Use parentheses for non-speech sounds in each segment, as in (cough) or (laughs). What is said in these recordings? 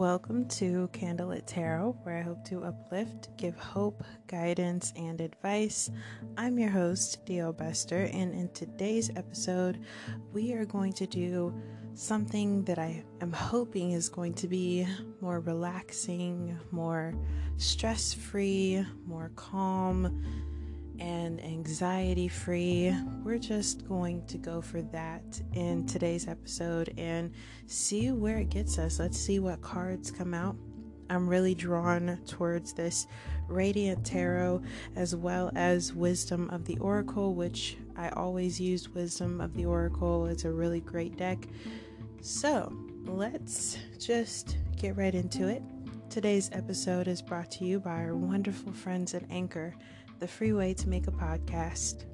Welcome to Candlelit Tarot, where I hope to uplift, give hope, guidance, and advice. I'm your host, Dio Bester, and in today's episode, we are going to do something that I am hoping is going to be more relaxing, more stress free, more calm and anxiety free. We're just going to go for that in today's episode and see where it gets us. Let's see what cards come out. I'm really drawn towards this Radiant Tarot as well as Wisdom of the Oracle, which I always use Wisdom of the Oracle. It's a really great deck. So let's just get right into it. Today's episode is brought to you by our wonderful friends at Anchor the free way to make a podcast.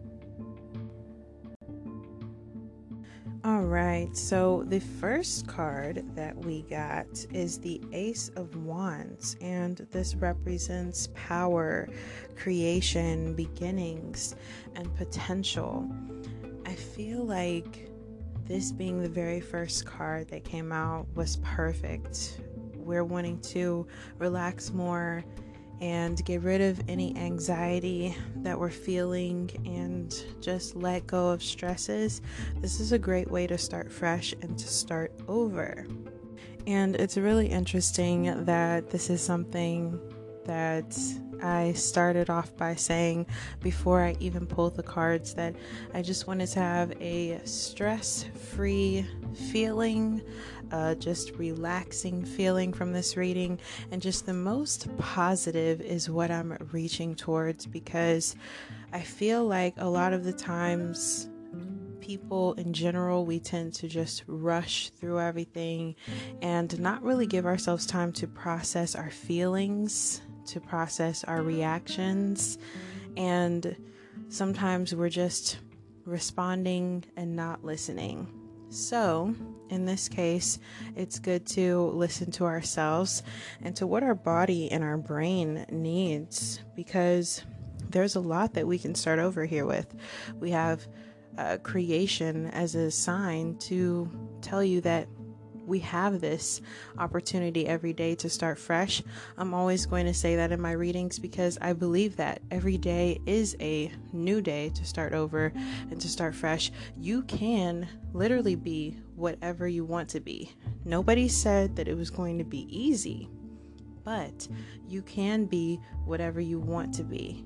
All right, so the first card that we got is the Ace of Wands, and this represents power, creation, beginnings, and potential. I feel like this being the very first card that came out was perfect. We're wanting to relax more and get rid of any anxiety that we're feeling and just let go of stresses, this is a great way to start fresh and to start over. And it's really interesting that this is something that I started off by saying before I even pulled the cards that I just wanted to have a stress free feeling, uh, just relaxing feeling from this reading, and just the most positive is what I'm reaching towards because I feel like a lot of the times people in general, we tend to just rush through everything and not really give ourselves time to process our feelings to process our reactions, and sometimes we're just responding and not listening. So, in this case, it's good to listen to ourselves and to what our body and our brain needs because there's a lot that we can start over here with. We have uh, creation as a sign to tell you that we have this opportunity every day to start fresh. I'm always going to say that in my readings because I believe that every day is a new day to start over and to start fresh. You can literally be whatever you want to be. Nobody said that it was going to be easy, but you can be whatever you want to be.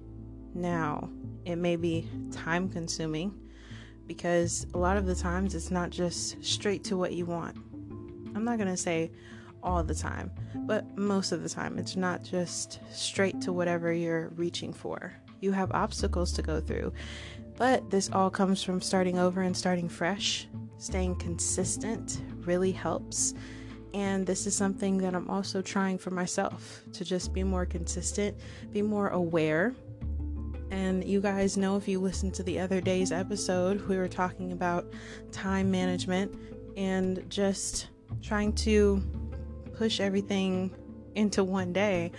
Now, it may be time consuming because a lot of the times it's not just straight to what you want I'm not going to say all the time, but most of the time, it's not just straight to whatever you're reaching for. You have obstacles to go through, but this all comes from starting over and starting fresh. Staying consistent really helps. And this is something that I'm also trying for myself to just be more consistent, be more aware. And you guys know if you listened to the other day's episode, we were talking about time management and just trying to push everything into one day,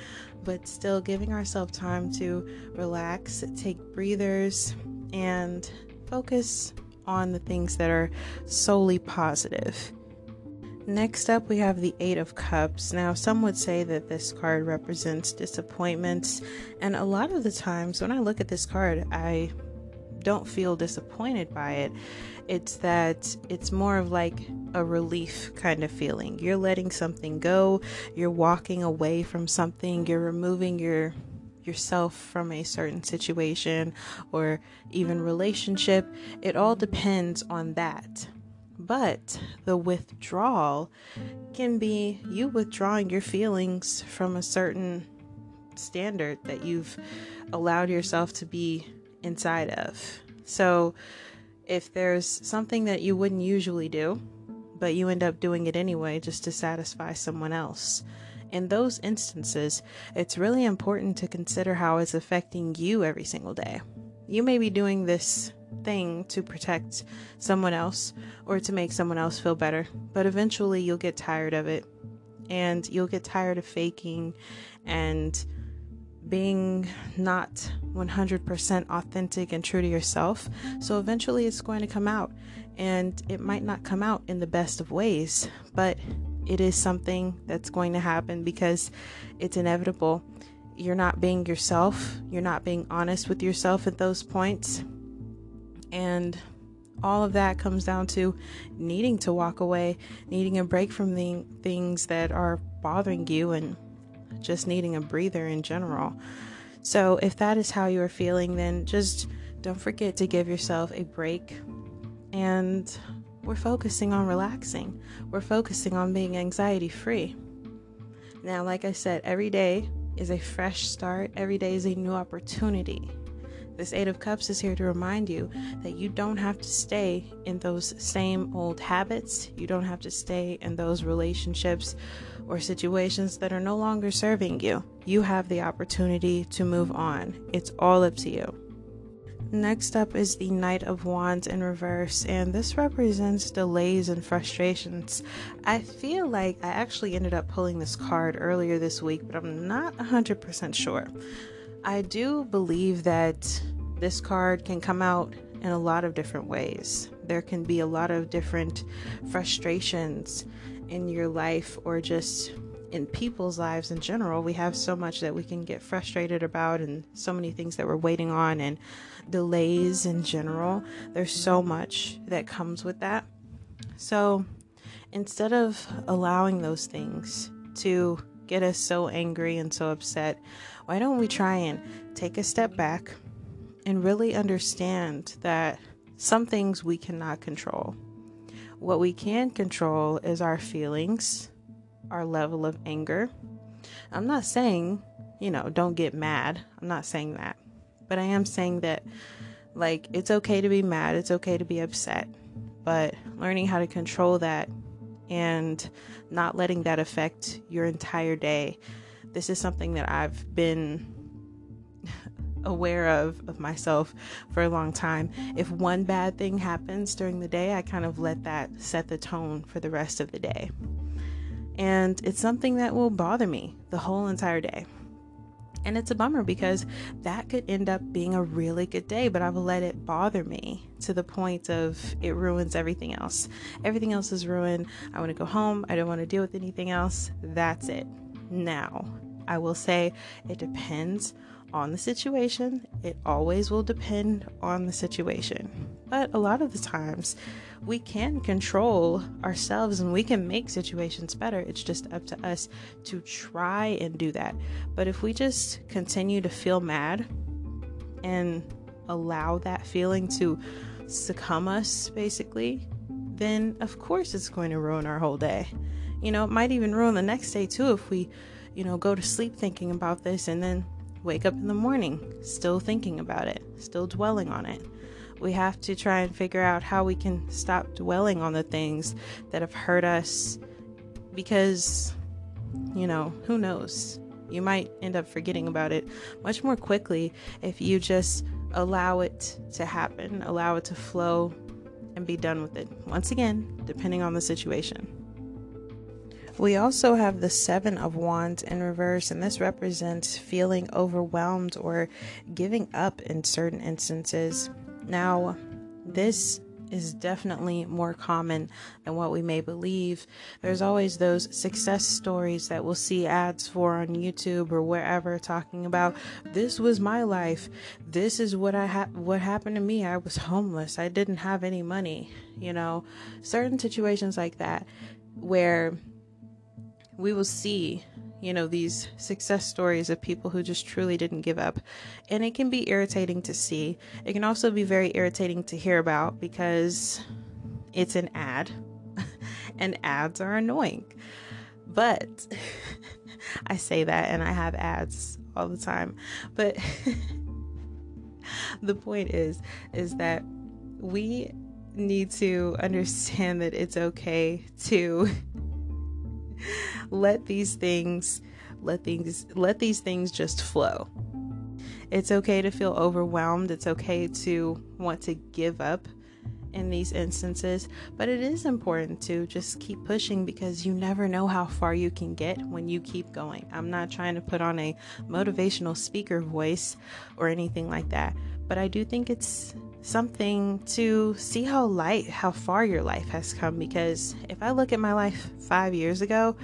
but still giving ourselves time to relax, take breathers, and focus on the things that are solely positive. Next up, we have the Eight of Cups. Now, some would say that this card represents disappointments, and a lot of the times when I look at this card, I don't feel disappointed by it. It's that it's more of like a relief kind of feeling. You're letting something go, you're walking away from something, you're removing your yourself from a certain situation or even relationship. It all depends on that. But the withdrawal can be you withdrawing your feelings from a certain standard that you've allowed yourself to be inside of. So, if there's something that you wouldn't usually do, but you end up doing it anyway just to satisfy someone else, in those instances, it's really important to consider how it's affecting you every single day. You may be doing this thing to protect someone else or to make someone else feel better, but eventually you'll get tired of it and you'll get tired of faking and being not 100% authentic and true to yourself. So eventually it's going to come out. And it might not come out in the best of ways, but it is something that's going to happen because it's inevitable. You're not being yourself, you're not being honest with yourself at those points. And all of that comes down to needing to walk away, needing a break from the things that are bothering you, and just needing a breather in general. So, if that is how you are feeling, then just don't forget to give yourself a break. And we're focusing on relaxing, we're focusing on being anxiety free. Now, like I said, every day is a fresh start, every day is a new opportunity. This Eight of Cups is here to remind you that you don't have to stay in those same old habits. You don't have to stay in those relationships or situations that are no longer serving you. You have the opportunity to move on. It's all up to you. Next up is the Knight of Wands in reverse, and this represents delays and frustrations. I feel like I actually ended up pulling this card earlier this week, but I'm not 100% sure. I do believe that this card can come out in a lot of different ways. There can be a lot of different frustrations in your life or just in people's lives in general. We have so much that we can get frustrated about and so many things that we're waiting on and delays in general. There's so much that comes with that. So instead of allowing those things to get us so angry and so upset, why don't we try and take a step back and really understand that some things we cannot control. What we can control is our feelings, our level of anger. I'm not saying, you know, don't get mad. I'm not saying that. But I am saying that, like, it's okay to be mad, it's okay to be upset, but learning how to control that and not letting that affect your entire day. This is something that I've been aware of of myself for a long time. If one bad thing happens during the day, I kind of let that set the tone for the rest of the day. And it's something that will bother me the whole entire day. And it's a bummer because that could end up being a really good day, but I've let it bother me to the point of it ruins everything else. Everything else is ruined. I want to go home. I don't want to deal with anything else. That's it. Now, I will say it depends on the situation. It always will depend on the situation. But a lot of the times, we can control ourselves and we can make situations better. It's just up to us to try and do that. But if we just continue to feel mad and allow that feeling to succumb us, basically, then of course it's going to ruin our whole day. You know, it might even ruin the next day too if we, you know, go to sleep thinking about this and then wake up in the morning still thinking about it, still dwelling on it. We have to try and figure out how we can stop dwelling on the things that have hurt us because, you know, who knows? You might end up forgetting about it much more quickly if you just allow it to happen, allow it to flow, and be done with it. Once again, depending on the situation. We also have the Seven of Wands in reverse, and this represents feeling overwhelmed or giving up in certain instances. Now, this is definitely more common than what we may believe. There's always those success stories that we'll see ads for on YouTube or wherever talking about this was my life. This is what I ha- what happened to me. I was homeless. I didn't have any money, you know. Certain situations like that where we will see, you know, these success stories of people who just truly didn't give up. And it can be irritating to see. It can also be very irritating to hear about because it's an ad, (laughs) and ads are annoying. But (laughs) I say that, and I have ads all the time. But (laughs) the point is, is that we need to understand that it's okay to let these things let things let these things just flow. It's okay to feel overwhelmed. It's okay to want to give up in these instances, but it is important to just keep pushing because you never know how far you can get when you keep going. I'm not trying to put on a motivational speaker voice or anything like that, but I do think it's something to see how light how far your life has come because if I look at my life 5 years ago,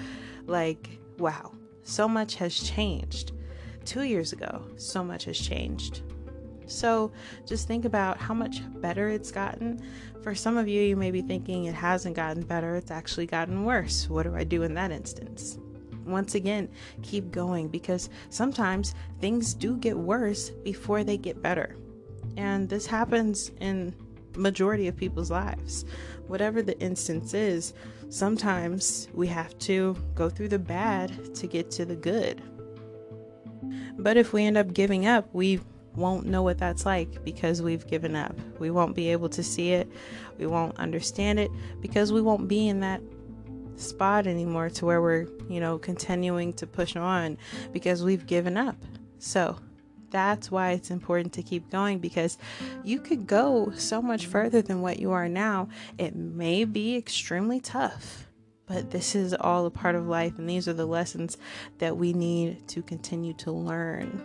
like wow, so much has changed. 2 years ago, so much has changed. So just think about how much better it's gotten. For some of you, you may be thinking it hasn't gotten better, it's actually gotten worse. What do I do in that instance? Once again, keep going because sometimes things do get worse before they get better. And this happens in majority of people's lives. Whatever the instance is, sometimes we have to go through the bad to get to the good. But if we end up giving up, we won't know what that's like because we've given up. We won't be able to see it. We won't understand it because we won't be in that spot anymore to where we're, you know, continuing to push on because we've given up. So, that's why it's important to keep going because you could go so much further than what you are now. It may be extremely tough, but this is all a part of life, and these are the lessons that we need to continue to learn.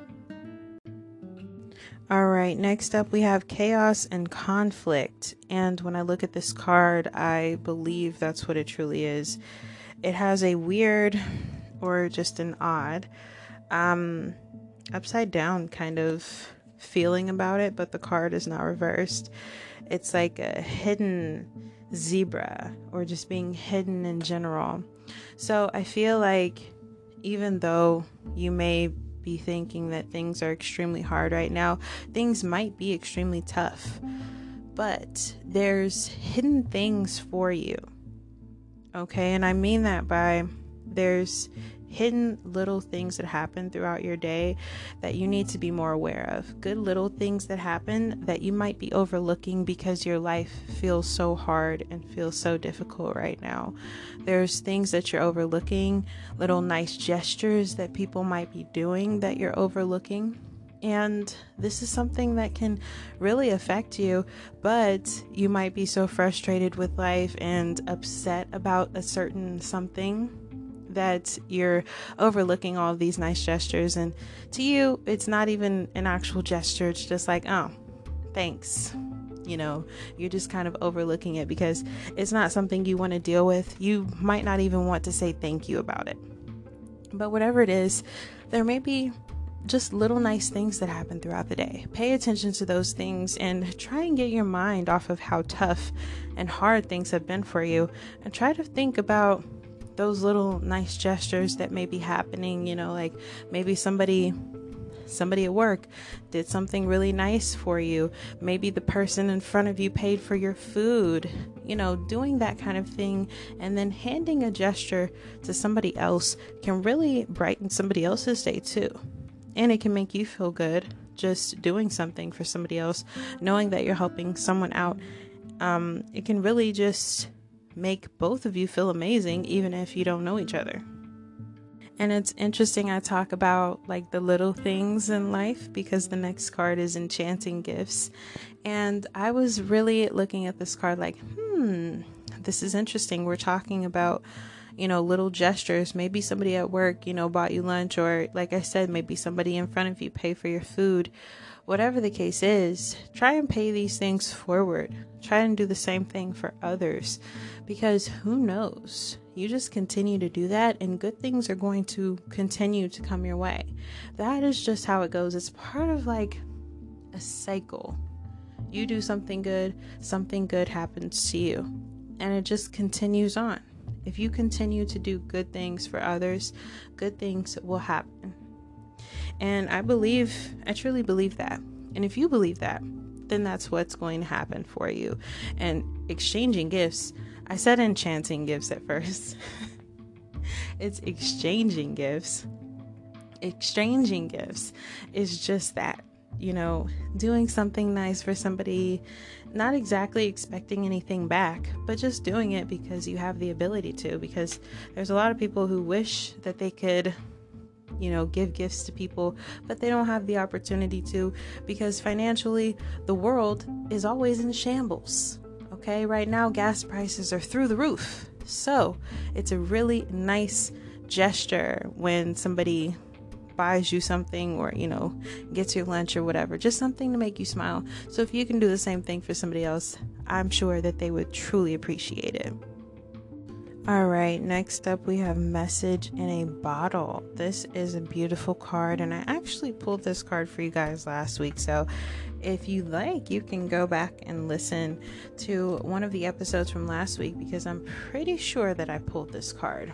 All right, next up we have chaos and conflict. And when I look at this card, I believe that's what it truly is. It has a weird or just an odd, um, upside down kind of feeling about it, but the card is not reversed. It's like a hidden zebra or just being hidden in general. So I feel like even though you may be thinking that things are extremely hard right now. Things might be extremely tough, but there's hidden things for you. Okay, and I mean that by there's hidden little things that happen throughout your day that you need to be more aware of. Good little things that happen that you might be overlooking because your life feels so hard and feels so difficult right now. There's things that you're overlooking, little nice gestures that people might be doing that you're overlooking. And this is something that can really affect you, but you might be so frustrated with life and upset about a certain something that you're overlooking all these nice gestures. And to you, it's not even an actual gesture, it's just like, oh, thanks. You know, you're just kind of overlooking it because it's not something you want to deal with. You might not even want to say thank you about it. But whatever it is, there may be just little nice things that happen throughout the day. Pay attention to those things and try and get your mind off of how tough and hard things have been for you and try to think about those little nice gestures that may be happening, you know, like maybe somebody somebody at work did something really nice for you. Maybe the person in front of you paid for your food. You know, doing that kind of thing and then handing a gesture to somebody else can really brighten somebody else's day too. And it can make you feel good just doing something for somebody else, knowing that you're helping someone out. Um, it can really just make both of you feel amazing, even if you don't know each other. And it's interesting, I talk about like the little things in life because the next card is Enchanting Gifts. And I was really looking at this card like, hmm, this is interesting. We're talking about, you know, little gestures. Maybe somebody at work, you know, bought you lunch, or like I said, maybe somebody in front of you pay for your food whatever the case is, try and pay these things forward. Try and do the same thing for others because who knows? You just continue to do that, and good things are going to continue to come your way. That is just how it goes. It's part of like a cycle. You do something good, something good happens to you, and it just continues on. If you continue to do good things for others, good things will happen. And I believe, I truly believe that. And if you believe that, then that's what's going to happen for you. And exchanging gifts, I said enchanting gifts at first. (laughs) it's exchanging gifts. Exchanging gifts is just that, you know, doing something nice for somebody, not exactly expecting anything back, but just doing it because you have the ability to. Because there's a lot of people who wish that they could you know, give gifts to people, but they don't have the opportunity to because financially the world is always in shambles. Okay, right now gas prices are through the roof. So it's a really nice gesture when somebody buys you something or, you know, gets you lunch or whatever. Just something to make you smile. So if you can do the same thing for somebody else, I'm sure that they would truly appreciate it. All right, next up we have Message in a Bottle. This is a beautiful card, and I actually pulled this card for you guys last week. So if you like, you can go back and listen to one of the episodes from last week because I'm pretty sure that I pulled this card.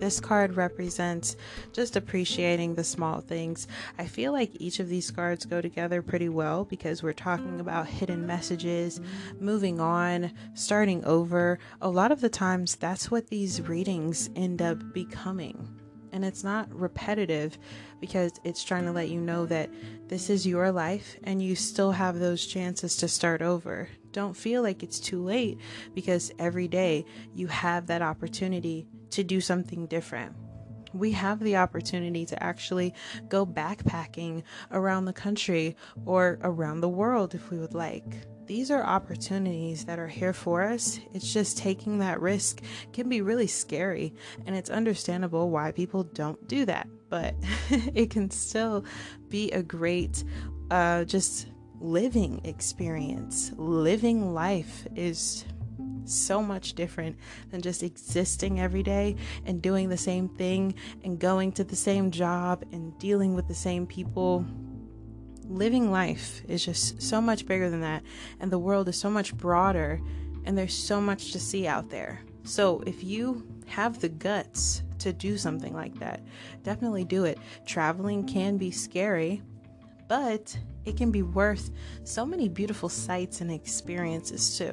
This card represents just appreciating the small things. I feel like each of these cards go together pretty well because we're talking about hidden messages, moving on, starting over. A lot of the times, that's what these readings end up becoming. And it's not repetitive because it's trying to let you know that this is your life and you still have those chances to start over. Don't feel like it's too late because every day you have that opportunity to do something different. We have the opportunity to actually go backpacking around the country or around the world if we would like. These are opportunities that are here for us. It's just taking that risk can be really scary, and it's understandable why people don't do that. But (laughs) it can still be a great, uh, just living experience. Living life is so much different than just existing every day and doing the same thing and going to the same job and dealing with the same people. Living life is just so much bigger than that, and the world is so much broader, and there's so much to see out there. So, if you have the guts to do something like that, definitely do it. Traveling can be scary, but it can be worth so many beautiful sights and experiences too.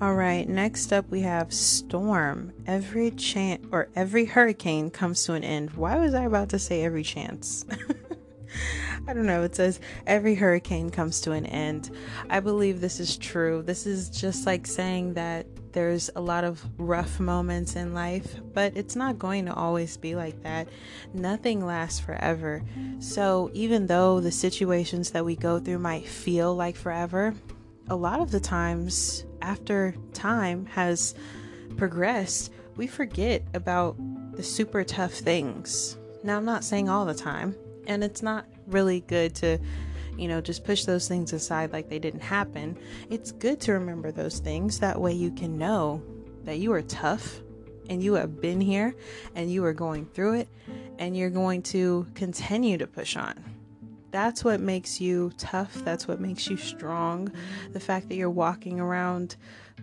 All right, next up we have storm. Every chance or every hurricane comes to an end. Why was I about to say every chance? (laughs) I don't know. It says every hurricane comes to an end. I believe this is true. This is just like saying that there's a lot of rough moments in life, but it's not going to always be like that. Nothing lasts forever. So, even though the situations that we go through might feel like forever, a lot of the times after time has progressed, we forget about the super tough things. Now, I'm not saying all the time, and it's not really good to, you know, just push those things aside like they didn't happen. It's good to remember those things. That way, you can know that you are tough and you have been here and you are going through it and you're going to continue to push on. That's what makes you tough. That's what makes you strong. The fact that you're walking around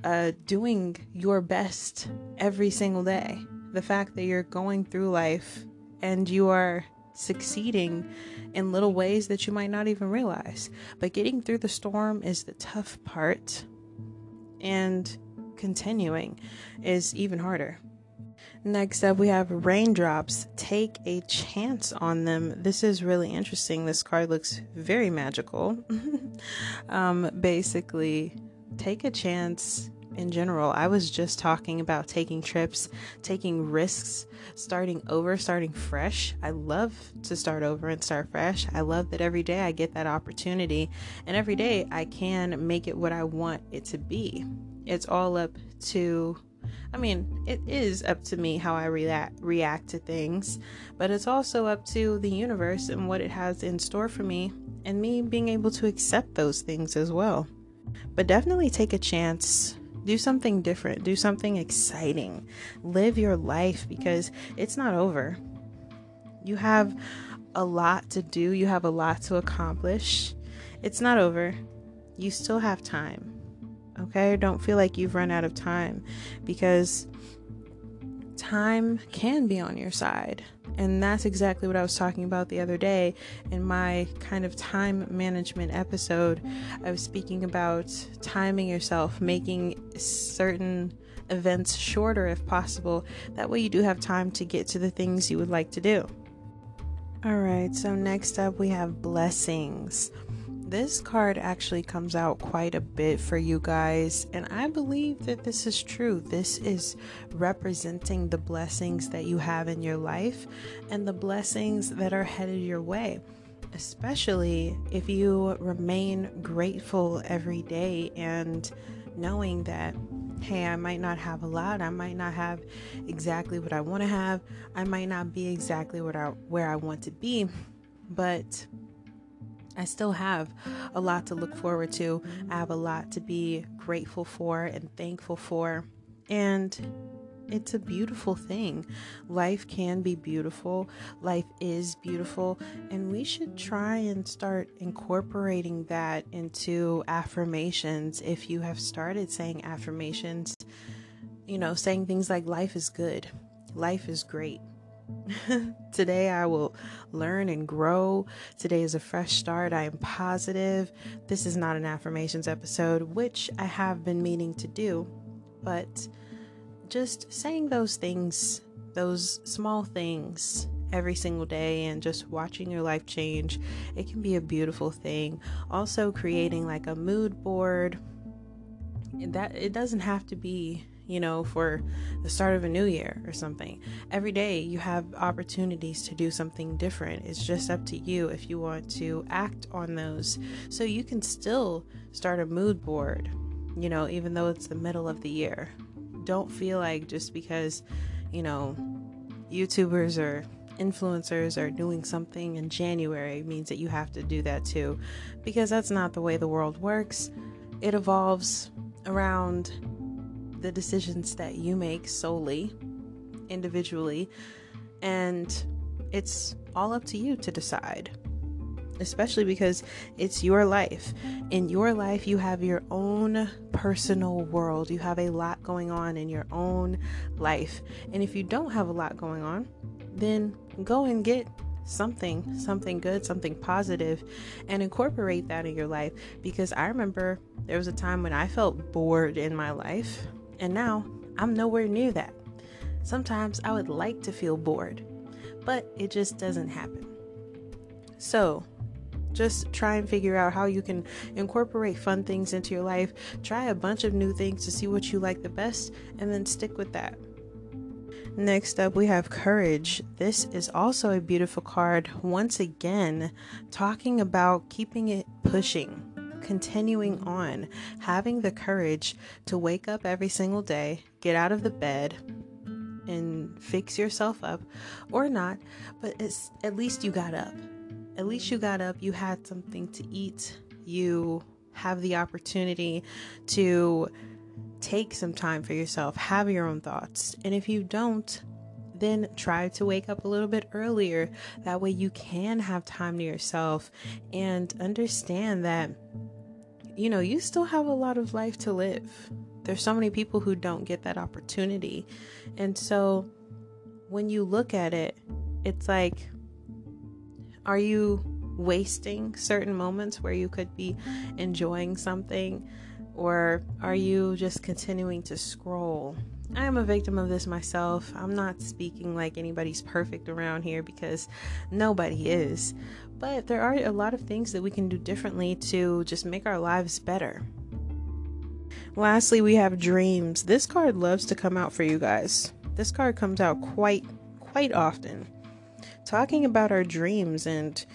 uh, doing your best every single day. The fact that you're going through life and you are succeeding in little ways that you might not even realize. But getting through the storm is the tough part, and continuing is even harder. Next up, we have raindrops. Take a chance on them. This is really interesting. This card looks very magical. (laughs) um, basically, take a chance in general. I was just talking about taking trips, taking risks, starting over, starting fresh. I love to start over and start fresh. I love that every day I get that opportunity, and every day I can make it what I want it to be. It's all up to I mean, it is up to me how I react react to things, but it's also up to the universe and what it has in store for me and me being able to accept those things as well. But definitely take a chance. Do something different. Do something exciting. Live your life because it's not over. You have a lot to do, you have a lot to accomplish. It's not over. You still have time. Okay? Don't feel like you've run out of time because time can be on your side. And that's exactly what I was talking about the other day in my kind of time management episode. I was speaking about timing yourself, making certain events shorter if possible. That way, you do have time to get to the things you would like to do. All right, so next up we have blessings. This card actually comes out quite a bit for you guys, and I believe that this is true. This is representing the blessings that you have in your life and the blessings that are headed your way, especially if you remain grateful every day and knowing that hey, I might not have a lot. I might not have exactly what I want to have. I might not be exactly what I, where I want to be, but I still have a lot to look forward to. I have a lot to be grateful for and thankful for. And it's a beautiful thing. Life can be beautiful. Life is beautiful. And we should try and start incorporating that into affirmations. If you have started saying affirmations, you know, saying things like, life is good, life is great. (laughs) Today I will learn and grow. Today is a fresh start. I am positive. This is not an affirmations episode, which I have been meaning to do, but just saying those things, those small things every single day and just watching your life change, it can be a beautiful thing. Also creating like a mood board. That it doesn't have to be you know, for the start of a new year or something. Every day you have opportunities to do something different. It's just up to you if you want to act on those. So you can still start a mood board, you know, even though it's the middle of the year don't feel like just because, you know, YouTubers or influencers are doing something in January means that you have to do that too, because that's not the way the world works. It evolves around the decisions that you make solely, individually, and it's all up to you to decide especially because it's your life. In your life, you have your own personal world. You have a lot going on in your own life. And if you don't have a lot going on, then go and get something, something good, something positive, and incorporate that in your life. Because I remember there was a time when I felt bored in my life, and now I'm nowhere near that. Sometimes I would like to feel bored, but it just doesn't happen. So, just try and figure out how you can incorporate fun things into your life. Try a bunch of new things to see what you like the best and then stick with that. Next up, we have Courage. This is also a beautiful card. Once again, talking about keeping it pushing, continuing on, having the courage to wake up every single day, get out of the bed, and fix yourself up, or not, but it's at least you got up at least you got up, you had something to eat, you have the opportunity to take some time for yourself, have your own thoughts. And if you don't, then try to wake up a little bit earlier. That way you can have time to yourself and understand that, you know, you still have a lot of life to live. There's so many people who don't get that opportunity. And so when you look at it, it's like, are you wasting certain moments where you could be enjoying something? Or are you just continuing to scroll? I am a victim of this myself. I'm not speaking like anybody's perfect around here because nobody is. But there are a lot of things that we can do differently to just make our lives better. Lastly, we have dreams. This card loves to come out for you guys. This card comes out quite quite often talking about our dreams and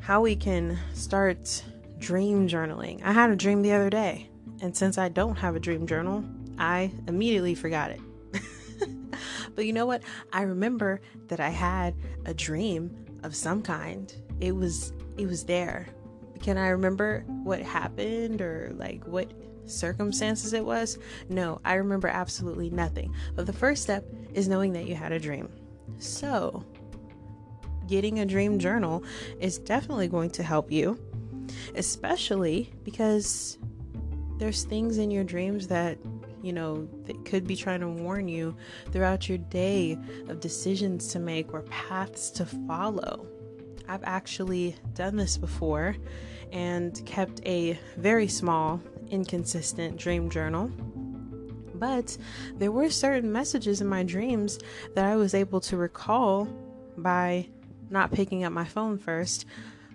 how we can start dream journaling. I had a dream the other day, and since I don't have a dream journal, I immediately forgot it. (laughs) but you know what? I remember that I had a dream of some kind. It was it was there. Can I remember what happened or like what circumstances it was? No, I remember absolutely nothing. But the first step is knowing that you had a dream. So, getting a dream journal is definitely going to help you, especially because there's things in your dreams that you know that could be trying to warn you throughout your day of decisions to make or paths to follow. I've actually done this before and kept a very small, inconsistent dream journal. But there were certain messages in my dreams that I was able to recall by not picking up my phone first,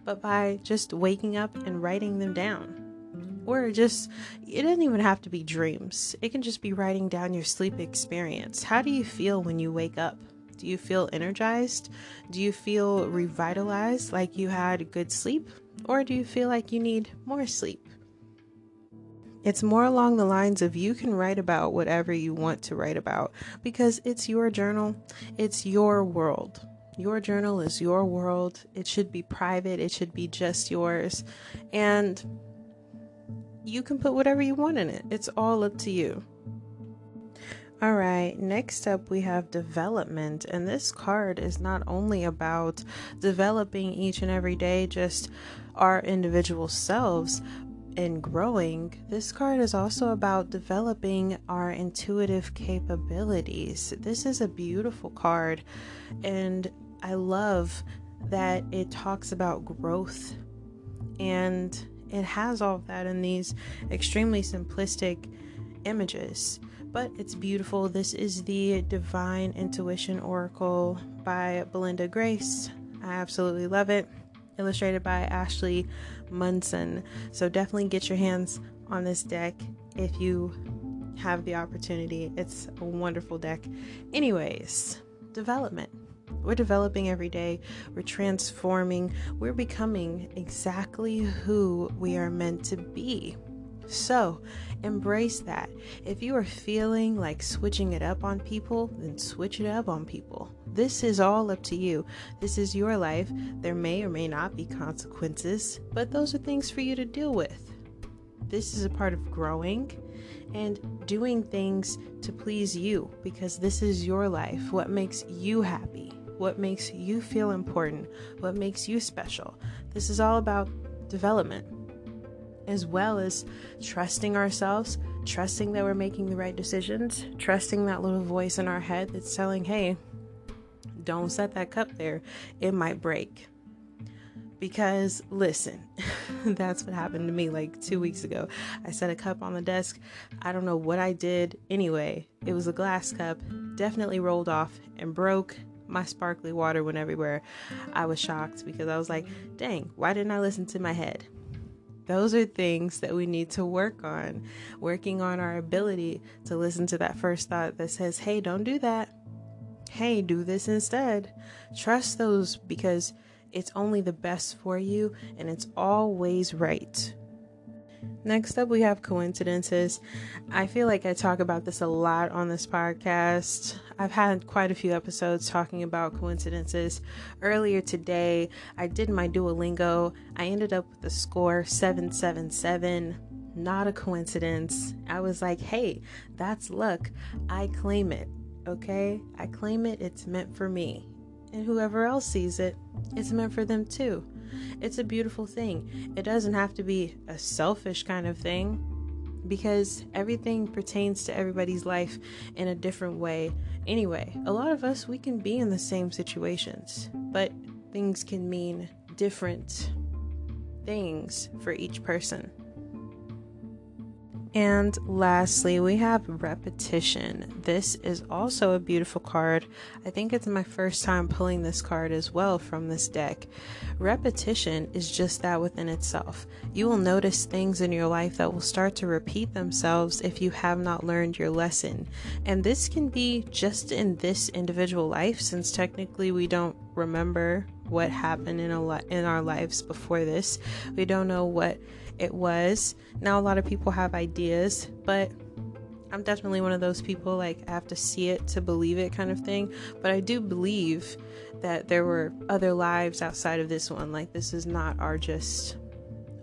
but by just waking up and writing them down. Or just, it doesn't even have to be dreams. It can just be writing down your sleep experience. How do you feel when you wake up? Do you feel energized? Do you feel revitalized like you had good sleep? Or do you feel like you need more sleep? It's more along the lines of you can write about whatever you want to write about because it's your journal, it's your world. Your journal is your world. It should be private, it should be just yours. And you can put whatever you want in it. It's all up to you. All right, next up we have development, and this card is not only about developing each and every day just our individual selves and growing. This card is also about developing our intuitive capabilities. This is a beautiful card, and I love that it talks about growth and it has all of that in these extremely simplistic images but it's beautiful. This is the Divine Intuition Oracle by Belinda Grace. I absolutely love it. Illustrated by Ashley Munson. So definitely get your hands on this deck if you have the opportunity. It's a wonderful deck. Anyways, development. We're developing every day. We're transforming. We're becoming exactly who we are meant to be. So, embrace that. If you are feeling like switching it up on people, then switch it up on people. This is all up to you. This is your life. There may or may not be consequences, but those are things for you to deal with. This is a part of growing and doing things to please you because this is your life. What makes you happy? What makes you feel important? What makes you special? This is all about development as well as trusting ourselves, trusting that we're making the right decisions, trusting that little voice in our head that's telling, hey, don't set that cup there, it might break. Because listen, (laughs) that's what happened to me like two weeks ago. I set a cup on the desk. I don't know what I did. Anyway, it was a glass cup, definitely rolled off and broke. My sparkly water went everywhere. I was shocked because I was like, dang, why didn't I listen to my head? Those are things that we need to work on. Working on our ability to listen to that first thought that says, hey, don't do that. Hey, do this instead. Trust those because it's only the best for you and it's always right. Next up, we have coincidences. I feel like I talk about this a lot on this podcast. I've had quite a few episodes talking about coincidences. Earlier today, I did my Duolingo. I ended up with a score 777. Not a coincidence. I was like, hey, that's luck. I claim it. Okay? I claim it. It's meant for me. And whoever else sees it, it's meant for them too. It's a beautiful thing. It doesn't have to be a selfish kind of thing because everything pertains to everybody's life in a different way. Anyway, a lot of us, we can be in the same situations, but things can mean different things for each person. And lastly, we have repetition. This is also a beautiful card. I think it's my first time pulling this card as well from this deck. Repetition is just that within itself. You will notice things in your life that will start to repeat themselves if you have not learned your lesson. And this can be just in this individual life, since technically we don't remember what happened in a li- in our lives before this. We don't know what it was. Now, a lot of people have ideas, but I'm definitely one of those people like I have to see it to believe it kind of thing. But I do believe that there were other lives outside of this one. Like, this is not our just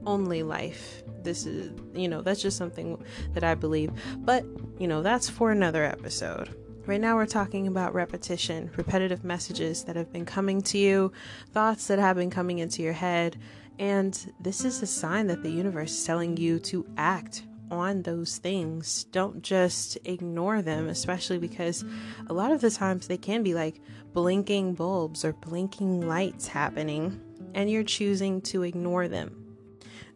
only life. This is, you know, that's just something that I believe. But, you know, that's for another episode. Right now, we're talking about repetition, repetitive messages that have been coming to you, thoughts that have been coming into your head, and this is a sign that the universe is telling you to act on those things. Don't just ignore them, especially because a lot of the times they can be like blinking bulbs or blinking lights happening, and you're choosing to ignore them.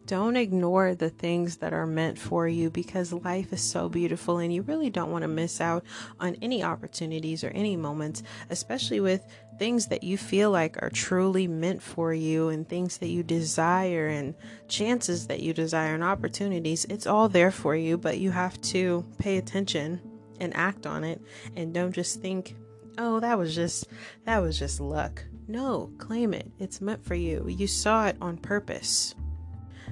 Don't ignore the things that are meant for you because life is so beautiful and you really don't want to miss out on any opportunities or any moments, especially with things that you feel like are truly meant for you and things that you desire and chances that you desire and opportunities. It's all there for you, but you have to pay attention and act on it and don't just think, "Oh, that was just that was just luck." No, claim it. It's meant for you. You saw it on purpose.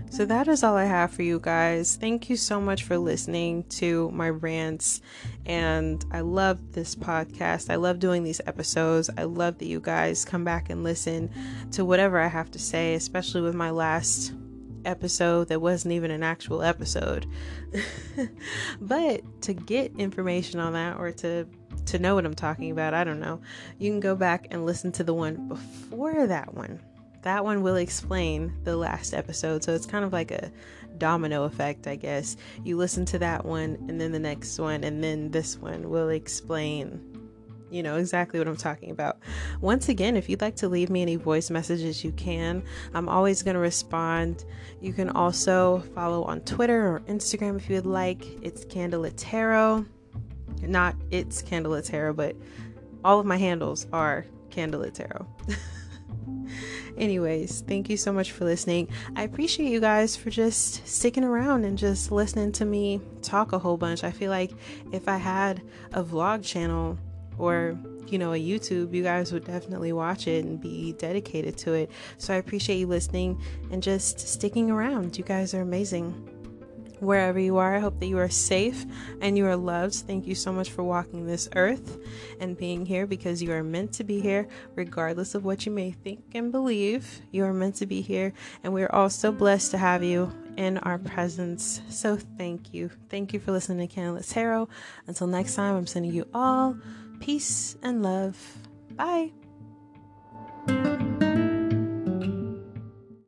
So that is all I have for you guys. Thank you so much for listening to my rants. And I love this podcast. I love doing these episodes. I love that you guys come back and listen to whatever I have to say, especially with my last episode that wasn't even an actual episode. (laughs) but to get information on that or to to know what I'm talking about, I don't know. You can go back and listen to the one before that one that one will explain the last episode. So it's kind of like a domino effect, I guess. You listen to that one, and then the next one, and then this one will explain, you know, exactly what I'm talking about. Once again, if you'd like to leave me any voice messages, you can. I'm always going to respond. You can also follow on Twitter or Instagram if you would like. It's Candle Lit Tarot. Not it's Candle Lit Tarot, but all of my handles are Candle Lit Tarot. (laughs) (laughs) Anyways, thank you so much for listening. I appreciate you guys for just sticking around and just listening to me talk a whole bunch. I feel like if I had a vlog channel or you know, a YouTube, you guys would definitely watch it and be dedicated to it. So I appreciate you listening and just sticking around. You guys are amazing wherever you are. I hope that you are safe and you are loved. Thank you so much for walking this earth and being here because you are meant to be here, regardless of what you may think and believe. You are meant to be here, and we are all so blessed to have you in our presence. So thank you. Thank you for listening to Candle Lit Tarot. Until next time, I'm sending you all peace and love. Bye.